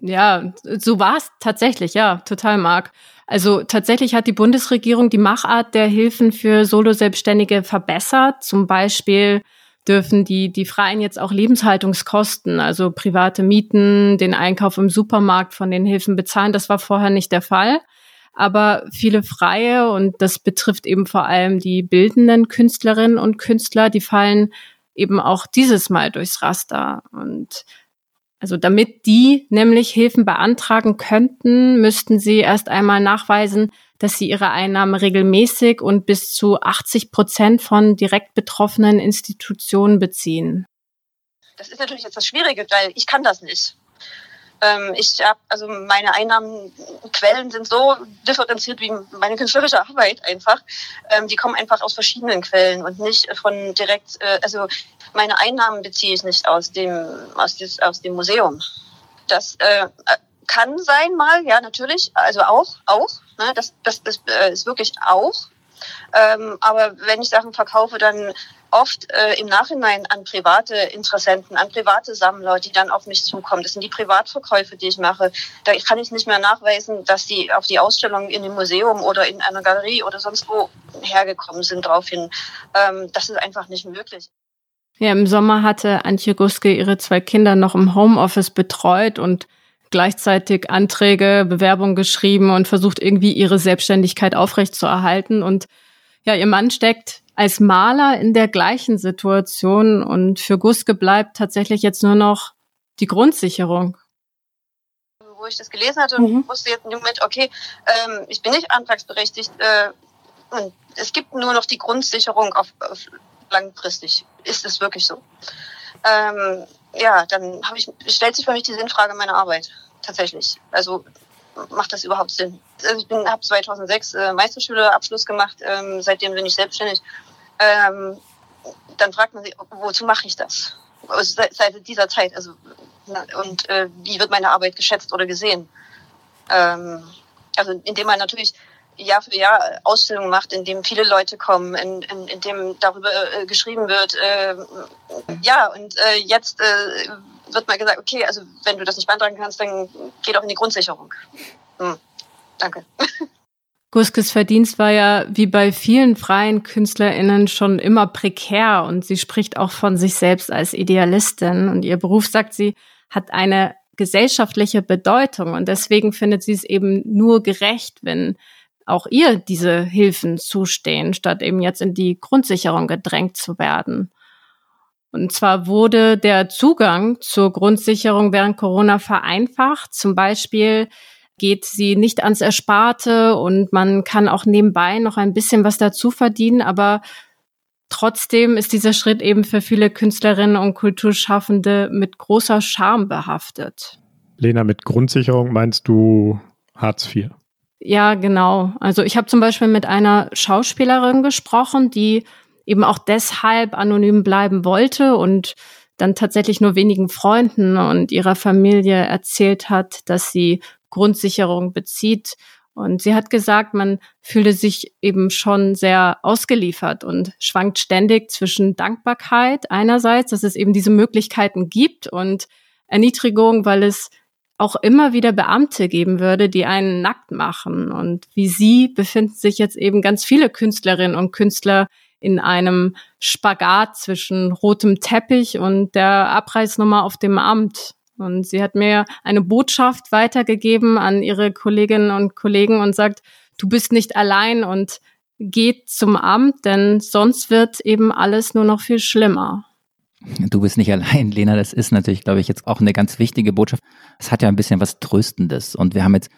Speaker 5: Ja, so war es tatsächlich, ja, total, Marc. Also tatsächlich hat die Bundesregierung die Machart der Hilfen für Solo-Selbstständige verbessert. Zum Beispiel dürfen die, die Freien jetzt auch Lebenshaltungskosten, also private Mieten, den Einkauf im Supermarkt von den Hilfen bezahlen. Das war vorher nicht der Fall. Aber viele Freie, und das betrifft eben vor allem die bildenden Künstlerinnen und Künstler, die fallen eben auch dieses Mal durchs Raster. Und also damit die nämlich Hilfen beantragen könnten, müssten sie erst einmal nachweisen, dass sie ihre Einnahmen regelmäßig und bis zu 80 Prozent von direkt betroffenen Institutionen beziehen.
Speaker 10: Das ist natürlich jetzt das Schwierige, weil ich kann das nicht.
Speaker 11: Ähm, ich habe also meine Einnahmenquellen sind so differenziert wie meine künstlerische Arbeit einfach. Ähm, die kommen einfach aus verschiedenen Quellen und nicht von direkt. Äh, also meine Einnahmen beziehe ich nicht aus dem aus, des, aus dem Museum. Das äh, kann sein mal, ja natürlich, also auch auch. Ne, das das, das äh, ist wirklich auch. Ähm, aber wenn ich Sachen verkaufe, dann oft äh, im Nachhinein an private Interessenten, an private Sammler, die dann auf mich zukommen. Das sind die Privatverkäufe, die ich mache. Da kann ich nicht mehr nachweisen, dass die auf die Ausstellung in dem Museum oder in einer Galerie oder sonst wo hergekommen sind daraufhin. Ähm, das ist einfach nicht möglich.
Speaker 5: Ja, im Sommer hatte Antje Guske ihre zwei Kinder noch im Homeoffice betreut und gleichzeitig Anträge, Bewerbungen geschrieben und versucht irgendwie ihre Selbstständigkeit aufrechtzuerhalten. Und ja, ihr Mann steckt als Maler in der gleichen Situation und für Guske bleibt tatsächlich jetzt nur noch die Grundsicherung.
Speaker 11: Wo ich das gelesen hatte und mhm. wusste jetzt in dem Moment, okay, ähm, ich bin nicht antragsberechtigt äh, und es gibt nur noch die Grundsicherung auf, auf langfristig. Ist es wirklich so? Ähm, ja, dann ich, stellt sich für mich die Sinnfrage meiner Arbeit tatsächlich. Also macht das überhaupt Sinn? Also ich habe 2006 äh, Meisterschülerabschluss gemacht, ähm, seitdem bin ich selbstständig ähm, dann fragt man sich, wozu mache ich das? Also seit, seit dieser Zeit, also und äh, wie wird meine Arbeit geschätzt oder gesehen? Ähm, also indem man natürlich Jahr für Jahr Ausstellungen macht, in dem viele Leute kommen, in, in, in dem darüber äh, geschrieben wird. Äh, ja, und äh, jetzt äh, wird mal gesagt, okay, also wenn du das nicht beantragen kannst, dann geh doch in die Grundsicherung. Hm, danke. <laughs>
Speaker 5: Guskes Verdienst war ja wie bei vielen freien KünstlerInnen schon immer prekär und sie spricht auch von sich selbst als Idealistin und ihr Beruf, sagt sie, hat eine gesellschaftliche Bedeutung und deswegen findet sie es eben nur gerecht, wenn auch ihr diese Hilfen zustehen, statt eben jetzt in die Grundsicherung gedrängt zu werden. Und zwar wurde der Zugang zur Grundsicherung während Corona vereinfacht, zum Beispiel geht sie nicht ans Ersparte und man kann auch nebenbei noch ein bisschen was dazu verdienen, aber trotzdem ist dieser Schritt eben für viele Künstlerinnen und Kulturschaffende mit großer Scham behaftet.
Speaker 3: Lena, mit Grundsicherung meinst du Hartz IV?
Speaker 5: Ja, genau. Also ich habe zum Beispiel mit einer Schauspielerin gesprochen, die eben auch deshalb anonym bleiben wollte und dann tatsächlich nur wenigen Freunden und ihrer Familie erzählt hat, dass sie Grundsicherung bezieht. Und sie hat gesagt, man fühle sich eben schon sehr ausgeliefert und schwankt ständig zwischen Dankbarkeit einerseits, dass es eben diese Möglichkeiten gibt und Erniedrigung, weil es auch immer wieder Beamte geben würde, die einen nackt machen. Und wie sie befinden sich jetzt eben ganz viele Künstlerinnen und Künstler in einem Spagat zwischen rotem Teppich und der Abreißnummer auf dem Amt. Und sie hat mir eine Botschaft weitergegeben an ihre Kolleginnen und Kollegen und sagt, du bist nicht allein und geht zum Amt, denn sonst wird eben alles nur noch viel schlimmer.
Speaker 4: Du bist nicht allein, Lena. Das ist natürlich, glaube ich, jetzt auch eine ganz wichtige Botschaft. Es hat ja ein bisschen was Tröstendes. Und wir haben jetzt,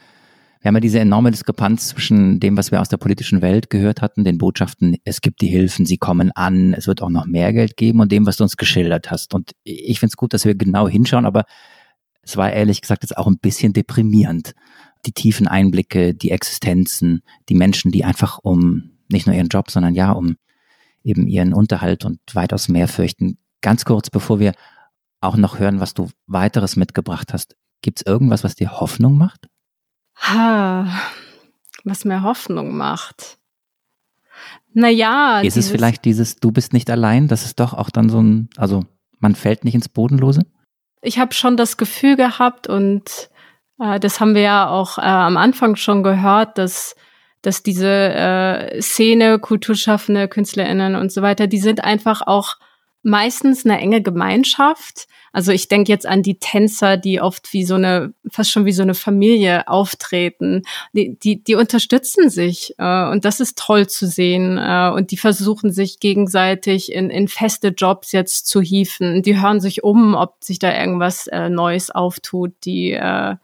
Speaker 4: wir haben ja diese enorme Diskrepanz zwischen dem, was wir aus der politischen Welt gehört hatten, den Botschaften, es gibt die Hilfen, sie kommen an, es wird auch noch mehr Geld geben und dem, was du uns geschildert hast. Und ich finde es gut, dass wir genau hinschauen, aber es war ehrlich gesagt jetzt auch ein bisschen deprimierend. Die tiefen Einblicke, die Existenzen, die Menschen, die einfach um nicht nur ihren Job, sondern ja, um eben ihren Unterhalt und weitaus mehr fürchten. Ganz kurz, bevor wir auch noch hören, was du weiteres mitgebracht hast, gibt es irgendwas, was dir Hoffnung macht?
Speaker 5: Ha, was mir Hoffnung macht. Naja.
Speaker 4: Ist es vielleicht dieses, du bist nicht allein? Das ist doch auch dann so ein, also man fällt nicht ins Bodenlose?
Speaker 5: ich habe schon das Gefühl gehabt und äh, das haben wir ja auch äh, am Anfang schon gehört, dass dass diese äh, Szene, Kulturschaffende, KünstlerInnen und so weiter, die sind einfach auch meistens eine enge Gemeinschaft. Also ich denke jetzt an die Tänzer, die oft wie so eine, fast schon wie so eine Familie auftreten. Die, die, die unterstützen sich äh, und das ist toll zu sehen. Äh, und die versuchen sich gegenseitig in, in feste Jobs jetzt zu hieven. Die hören sich um, ob sich da irgendwas äh, Neues auftut. Die äh,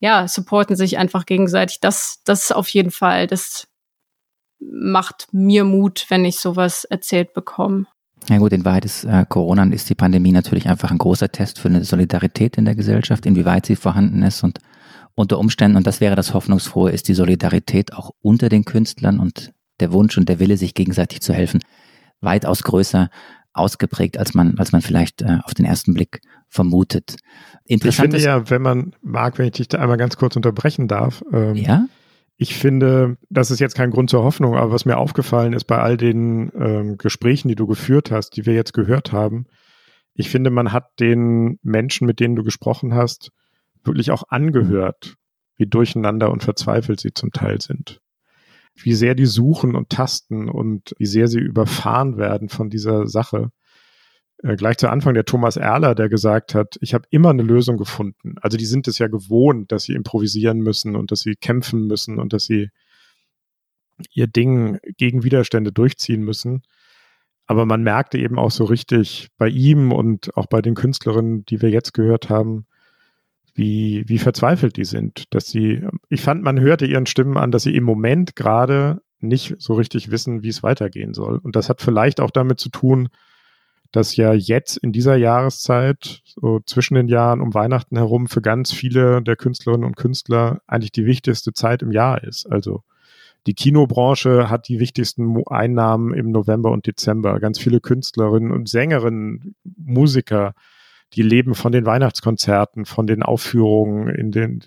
Speaker 5: ja, supporten sich einfach gegenseitig. Das, das auf jeden Fall, das macht mir Mut, wenn ich sowas erzählt bekomme.
Speaker 4: Ja gut, in Wahrheit ist äh, Corona ist die Pandemie natürlich einfach ein großer Test für eine Solidarität in der Gesellschaft, inwieweit sie vorhanden ist und unter Umständen, und das wäre das Hoffnungsfrohe, ist die Solidarität auch unter den Künstlern und der Wunsch und der Wille, sich gegenseitig zu helfen, weitaus größer ausgeprägt, als man, als man vielleicht äh, auf den ersten Blick vermutet.
Speaker 3: Interessant ich finde ja, wenn man mag, wenn ich dich da einmal ganz kurz unterbrechen darf.
Speaker 4: Ähm, ja?
Speaker 3: Ich finde, das ist jetzt kein Grund zur Hoffnung, aber was mir aufgefallen ist bei all den ähm, Gesprächen, die du geführt hast, die wir jetzt gehört haben, ich finde, man hat den Menschen, mit denen du gesprochen hast, wirklich auch angehört, wie durcheinander und verzweifelt sie zum Teil sind. Wie sehr die suchen und tasten und wie sehr sie überfahren werden von dieser Sache. Äh, gleich zu Anfang der Thomas Erler, der gesagt hat, ich habe immer eine Lösung gefunden. Also die sind es ja gewohnt, dass sie improvisieren müssen und dass sie kämpfen müssen und dass sie ihr Ding gegen Widerstände durchziehen müssen. Aber man merkte eben auch so richtig bei ihm und auch bei den Künstlerinnen, die wir jetzt gehört haben, wie, wie verzweifelt die sind, dass sie, ich fand, man hörte ihren Stimmen an, dass sie im Moment gerade nicht so richtig wissen, wie es weitergehen soll. Und das hat vielleicht auch damit zu tun, dass ja jetzt in dieser Jahreszeit, so zwischen den Jahren um Weihnachten herum, für ganz viele der Künstlerinnen und Künstler eigentlich die wichtigste Zeit im Jahr ist. Also die Kinobranche hat die wichtigsten Einnahmen im November und Dezember. Ganz viele Künstlerinnen und Sängerinnen, Musiker, die leben von den Weihnachtskonzerten, von den Aufführungen in den,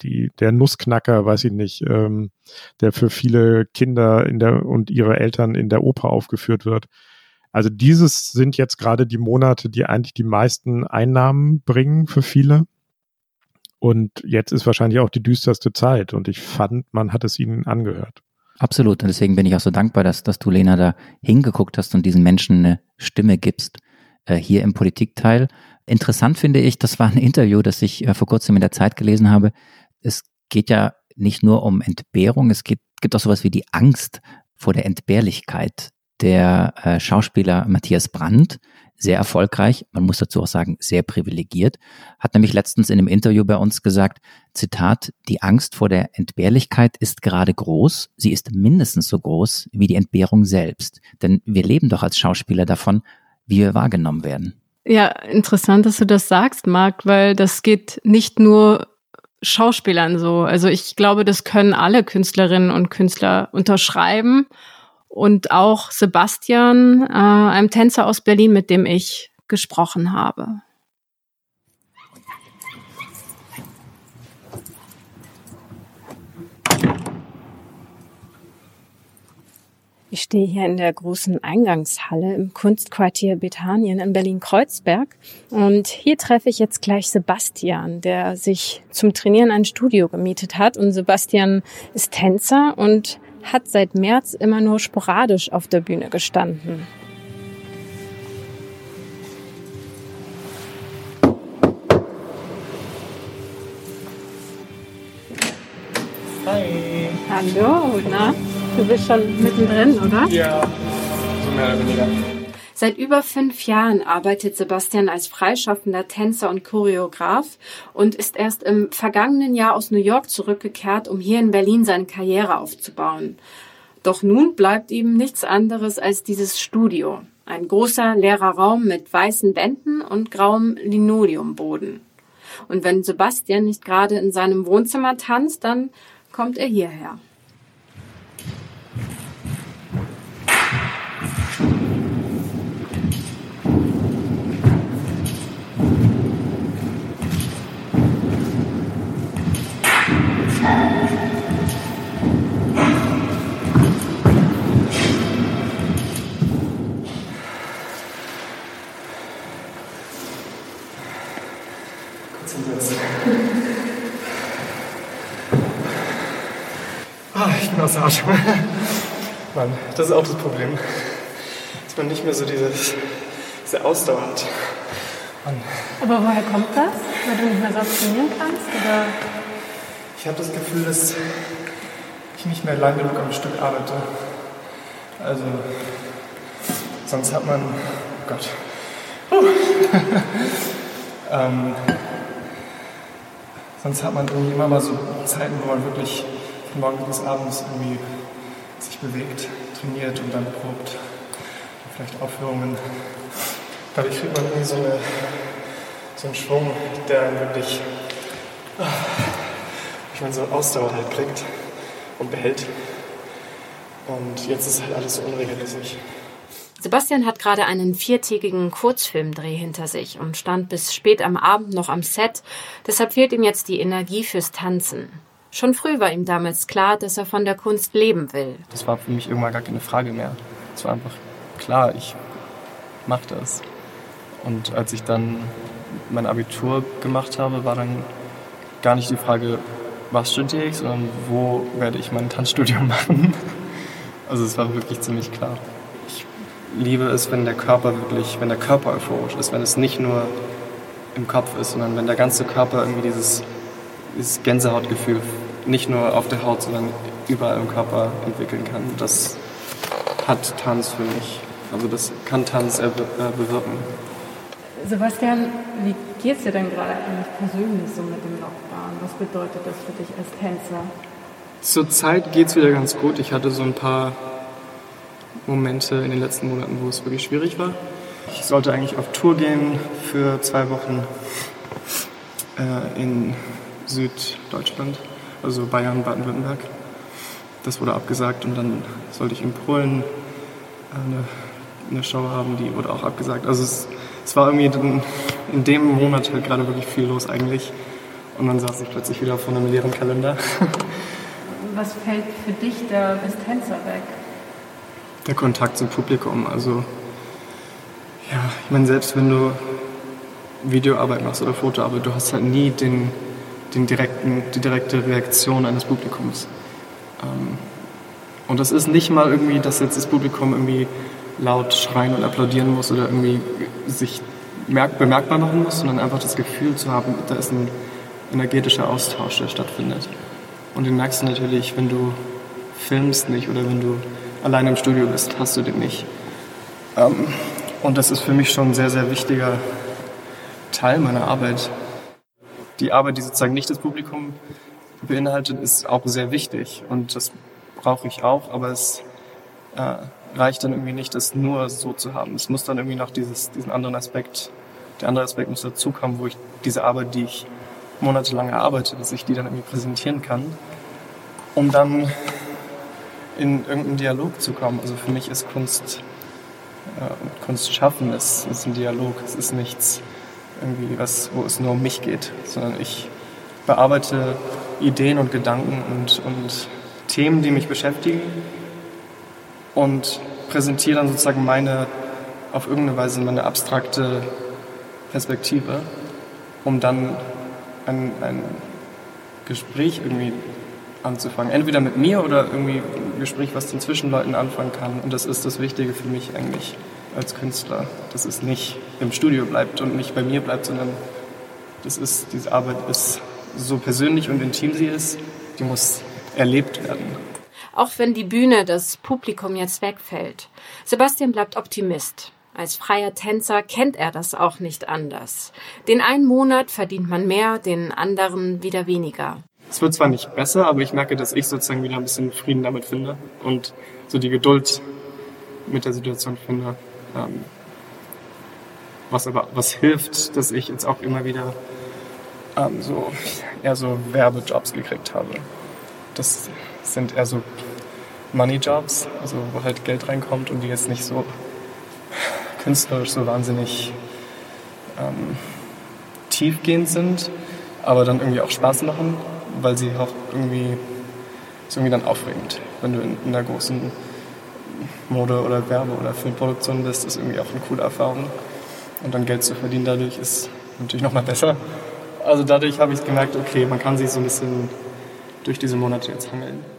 Speaker 3: die, der Nussknacker, weiß ich nicht, ähm, der für viele Kinder in der und ihre Eltern in der Oper aufgeführt wird. Also dieses sind jetzt gerade die Monate, die eigentlich die meisten Einnahmen bringen für viele. Und jetzt ist wahrscheinlich auch die düsterste Zeit. Und ich fand, man hat es ihnen angehört.
Speaker 4: Absolut. Und deswegen bin ich auch so dankbar, dass, dass du, Lena, da hingeguckt hast und diesen Menschen eine Stimme gibst, äh, hier im Politikteil. Interessant finde ich, das war ein Interview, das ich äh, vor kurzem in der Zeit gelesen habe. Es geht ja nicht nur um Entbehrung, es geht, gibt auch sowas wie die Angst vor der Entbehrlichkeit der äh, Schauspieler Matthias Brandt, sehr erfolgreich, man muss dazu auch sagen, sehr privilegiert, hat nämlich letztens in einem Interview bei uns gesagt, Zitat, die Angst vor der Entbehrlichkeit ist gerade groß, sie ist mindestens so groß wie die Entbehrung selbst. Denn wir leben doch als Schauspieler davon, wie wir wahrgenommen werden.
Speaker 5: Ja, interessant, dass du das sagst, Marc, weil das geht nicht nur Schauspielern so. Also ich glaube, das können alle Künstlerinnen und Künstler unterschreiben und auch Sebastian, äh, einem Tänzer aus Berlin, mit dem ich gesprochen habe. Ich stehe hier in der großen Eingangshalle im Kunstquartier Bethanien in Berlin-Kreuzberg. Und hier treffe ich jetzt gleich Sebastian, der sich zum Trainieren ein Studio gemietet hat. Und Sebastian ist Tänzer und hat seit März immer nur sporadisch auf der Bühne gestanden.
Speaker 12: Hi.
Speaker 5: Hallo, na? Du bist schon mittendrin, oder?
Speaker 12: Ja, so mehr oder weniger.
Speaker 5: Seit über fünf Jahren arbeitet Sebastian als freischaffender Tänzer und Choreograf und ist erst im vergangenen Jahr aus New York zurückgekehrt, um hier in Berlin seine Karriere aufzubauen. Doch nun bleibt ihm nichts anderes als dieses Studio. Ein großer leerer Raum mit weißen Wänden und grauem Linoleumboden. Und wenn Sebastian nicht gerade in seinem Wohnzimmer tanzt, dann kommt er hierher.
Speaker 12: Ah, ich bin außer Atem. <laughs> Mann, das ist auch das Problem. Dass man nicht mehr so dieses, diese Ausdauer hat.
Speaker 5: Mann. Aber woher kommt das? Weil du nicht mehr so trainieren kannst? Oder?
Speaker 12: Ich habe das Gefühl, dass ich nicht mehr lange genug am Stück arbeite. Also, sonst hat man. Oh Gott. Uh. <laughs> ähm, sonst hat man irgendwie immer mal so Zeiten, wo man wirklich von morgens bis abends irgendwie sich bewegt, trainiert und dann probt. vielleicht Aufführungen. Dadurch kriegt man irgendwie so, eine, so einen Schwung, der einen wirklich, ich meine, so Ausdauer halt kriegt und behält. Und jetzt ist halt alles so unregelmäßig.
Speaker 5: Sebastian hat gerade einen viertägigen Kurzfilmdreh hinter sich und stand bis spät am Abend noch am Set. Deshalb fehlt ihm jetzt die Energie fürs Tanzen. Schon früh war ihm damals klar, dass er von der Kunst leben will.
Speaker 12: Das war für mich irgendwann gar keine Frage mehr. Es war einfach klar, ich mache das. Und als ich dann mein Abitur gemacht habe, war dann gar nicht die Frage, was studiere ich, sondern wo werde ich mein Tanzstudium <laughs> machen. Also es war wirklich ziemlich klar. Ich liebe es, wenn der Körper wirklich, wenn der Körper euphorisch ist, wenn es nicht nur im Kopf ist, sondern wenn der ganze Körper irgendwie dieses, dieses Gänsehautgefühl nicht nur auf der Haut, sondern überall im Körper entwickeln kann. Das hat Tanz für mich. Also das kann Tanz äh, bewirken.
Speaker 5: Sebastian, wie geht es dir denn gerade eigentlich persönlich so mit dem Lockdown? Was bedeutet das für dich als Tänzer?
Speaker 12: Zurzeit geht es wieder ganz gut. Ich hatte so ein paar Momente in den letzten Monaten, wo es wirklich schwierig war. Ich sollte eigentlich auf Tour gehen für zwei Wochen äh, in Süddeutschland, also Bayern, Baden-Württemberg. Das wurde abgesagt und dann sollte ich in Polen eine, eine Show haben, die wurde auch abgesagt. Also es, es war irgendwie in, in dem Monat halt gerade wirklich viel los eigentlich. Und dann saß ich plötzlich wieder vor einem leeren Kalender. <laughs>
Speaker 5: Was fällt für dich da als Tänzer weg?
Speaker 12: Der Kontakt zum Publikum. Also, ja, ich meine, selbst wenn du Videoarbeit machst oder Fotoarbeit, du hast halt nie den, den direkten, die direkte Reaktion eines Publikums. Ähm, und das ist nicht mal irgendwie, dass jetzt das Publikum irgendwie laut schreien und applaudieren muss oder irgendwie sich bemerkbar machen muss, sondern einfach das Gefühl zu haben, da ist ein energetischer Austausch, der stattfindet. Und den merkst du natürlich, wenn du filmst nicht oder wenn du allein im Studio bist, hast du den nicht. Ähm, und das ist für mich schon ein sehr, sehr wichtiger Teil meiner Arbeit. Die Arbeit, die sozusagen nicht das Publikum beinhaltet, ist auch sehr wichtig und das brauche ich auch, aber es äh, reicht dann irgendwie nicht, das nur so zu haben. Es muss dann irgendwie noch dieses, diesen anderen Aspekt, der andere Aspekt muss dazukommen, wo ich diese Arbeit, die ich monatelang erarbeite, dass ich die dann irgendwie präsentieren kann, um dann in irgendeinen Dialog zu kommen. Also für mich ist Kunst, äh, Kunst schaffen, ist, ist ein Dialog. Es ist nichts irgendwie was, wo es nur um mich geht, sondern ich bearbeite Ideen und Gedanken und, und Themen, die mich beschäftigen und präsentiere dann sozusagen meine, auf irgendeine Weise meine abstrakte Perspektive, um dann ein, ein Gespräch irgendwie anzufangen. Entweder mit mir oder irgendwie ein Gespräch, was den Zwischenleuten anfangen kann. Und das ist das Wichtige für mich eigentlich als Künstler, dass es nicht im Studio bleibt und nicht bei mir bleibt, sondern das ist, diese Arbeit ist so persönlich und intim sie ist, die muss erlebt werden.
Speaker 5: Auch wenn die Bühne, das Publikum jetzt wegfällt. Sebastian bleibt Optimist. Als freier Tänzer kennt er das auch nicht anders. Den einen Monat verdient man mehr, den anderen wieder weniger.
Speaker 12: Es wird zwar nicht besser, aber ich merke, dass ich sozusagen wieder ein bisschen Frieden damit finde und so die Geduld mit der Situation finde. Ähm, was aber was hilft, dass ich jetzt auch immer wieder ähm, so eher so Werbejobs gekriegt habe. Das sind eher so Money-Jobs, also wo halt Geld reinkommt und die jetzt nicht so künstlerisch so wahnsinnig ähm, tiefgehend sind, aber dann irgendwie auch Spaß machen, weil sie auch irgendwie, ist irgendwie dann aufregend. Wenn du in, in einer großen Mode- oder Werbe- oder Filmproduktion bist, ist irgendwie auch eine coole Erfahrung. Und dann Geld zu verdienen dadurch ist natürlich nochmal besser. Also dadurch habe ich gemerkt, okay, man kann sich so ein bisschen durch diese Monate jetzt hangeln.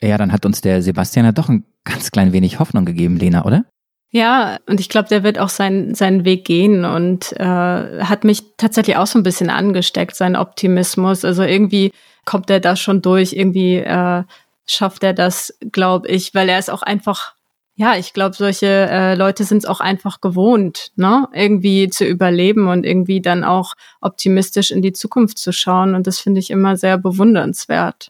Speaker 4: Ja, dann hat uns der Sebastian ja doch ein ganz klein wenig Hoffnung gegeben, Lena, oder?
Speaker 5: Ja, und ich glaube, der wird auch sein, seinen Weg gehen und äh, hat mich tatsächlich auch so ein bisschen angesteckt, sein Optimismus. Also irgendwie kommt er da schon durch, irgendwie äh, schafft er das, glaube ich, weil er ist auch einfach, ja, ich glaube, solche äh, Leute sind es auch einfach gewohnt, ne, irgendwie zu überleben und irgendwie dann auch optimistisch in die Zukunft zu schauen. Und das finde ich immer sehr bewundernswert.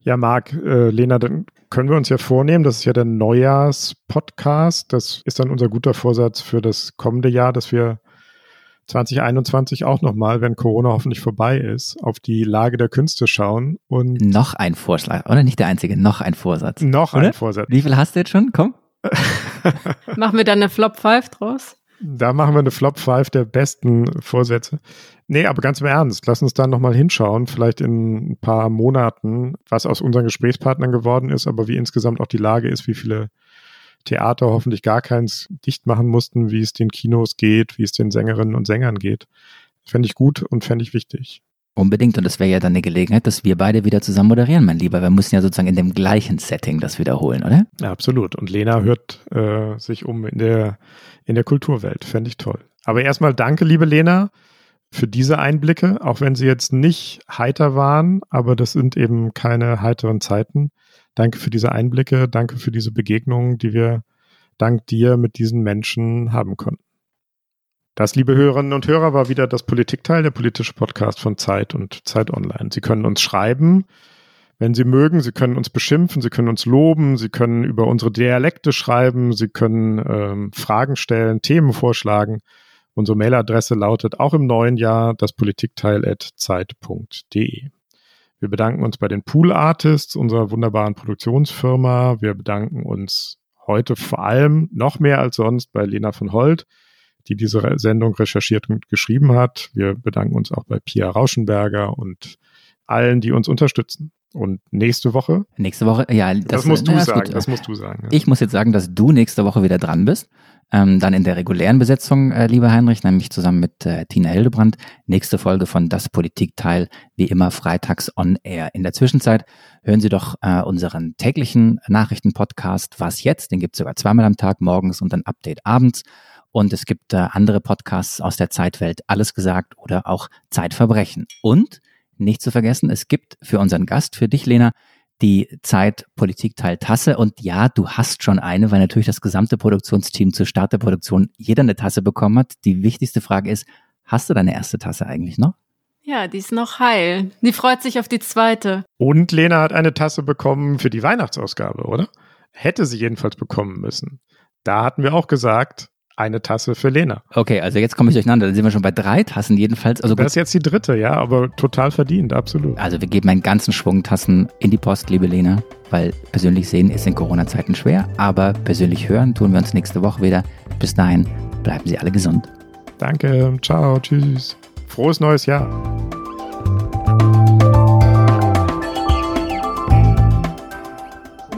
Speaker 3: Ja, Marc, äh, Lena, dann können wir uns ja vornehmen, das ist ja der Neujahrspodcast. Das ist dann unser guter Vorsatz für das kommende Jahr, dass wir 2021 auch nochmal, wenn Corona hoffentlich vorbei ist, auf die Lage der Künste schauen und.
Speaker 4: Noch ein Vorschlag, oder? Nicht der einzige, noch ein Vorsatz.
Speaker 3: Noch oder? ein Vorsatz.
Speaker 4: Wie viel hast du jetzt schon? Komm. <laughs> <laughs>
Speaker 5: Machen wir dann eine Flop 5 draus?
Speaker 3: Da machen wir eine Flop 5 der besten Vorsätze. Nee, aber ganz im Ernst, lass uns da nochmal hinschauen, vielleicht in ein paar Monaten, was aus unseren Gesprächspartnern geworden ist, aber wie insgesamt auch die Lage ist, wie viele Theater hoffentlich gar keins dicht machen mussten, wie es den Kinos geht, wie es den Sängerinnen und Sängern geht. Fände ich gut und fände ich wichtig.
Speaker 4: Unbedingt. Und das wäre ja dann eine Gelegenheit, dass wir beide wieder zusammen moderieren, mein Lieber. Wir müssen ja sozusagen in dem gleichen Setting das wiederholen, oder?
Speaker 3: Ja, absolut. Und Lena hört äh, sich um in der, in der Kulturwelt. Fände ich toll. Aber erstmal danke, liebe Lena, für diese Einblicke, auch wenn sie jetzt nicht heiter waren, aber das sind eben keine heiteren Zeiten. Danke für diese Einblicke, danke für diese Begegnungen, die wir dank dir mit diesen Menschen haben konnten. Das, liebe Hörerinnen und Hörer, war wieder das Politikteil, der politische Podcast von Zeit und Zeit Online. Sie können uns schreiben, wenn Sie mögen. Sie können uns beschimpfen, Sie können uns loben, Sie können über unsere Dialekte schreiben, Sie können ähm, Fragen stellen, Themen vorschlagen. Unsere Mailadresse lautet auch im neuen Jahr das Politikteil@zeit.de. Wir bedanken uns bei den Pool Artists, unserer wunderbaren Produktionsfirma. Wir bedanken uns heute vor allem noch mehr als sonst bei Lena von Holt, die diese Sendung recherchiert und geschrieben hat. Wir bedanken uns auch bei Pia Rauschenberger und allen, die uns unterstützen. Und nächste Woche?
Speaker 4: Nächste Woche, ja.
Speaker 3: Das, das musst du na, sagen. Das musst du sagen. Ja.
Speaker 4: Ich muss jetzt sagen, dass du nächste Woche wieder dran bist. Ähm, dann in der regulären Besetzung, äh, lieber Heinrich, nämlich zusammen mit äh, Tina Hildebrand. Nächste Folge von Das Politikteil, wie immer freitags on air. In der Zwischenzeit hören Sie doch äh, unseren täglichen Nachrichtenpodcast Was jetzt? Den gibt es sogar zweimal am Tag, morgens und ein Update abends. Und es gibt äh, andere Podcasts aus der Zeitwelt, Alles gesagt oder auch Zeitverbrechen. Und nicht zu vergessen, es gibt für unseren Gast, für dich, Lena, die Zeit Politikteil Tasse. Und ja, du hast schon eine, weil natürlich das gesamte Produktionsteam zur Start der Produktion jeder eine Tasse bekommen hat. Die wichtigste Frage ist, hast du deine erste Tasse eigentlich noch?
Speaker 5: Ja, die ist noch heil. Die freut sich auf die zweite.
Speaker 3: Und Lena hat eine Tasse bekommen für die Weihnachtsausgabe, oder? Hätte sie jedenfalls bekommen müssen. Da hatten wir auch gesagt, eine Tasse für Lena.
Speaker 4: Okay, also jetzt komme ich durcheinander. Dann sind wir schon bei drei Tassen jedenfalls. Also
Speaker 3: das ist jetzt die dritte, ja, aber total verdient, absolut.
Speaker 4: Also wir geben einen ganzen Schwung Tassen in die Post, liebe Lena, weil persönlich sehen ist in Corona-Zeiten schwer, aber persönlich hören tun wir uns nächste Woche wieder. Bis dahin, bleiben Sie alle gesund.
Speaker 3: Danke, ciao, tschüss. Frohes neues Jahr.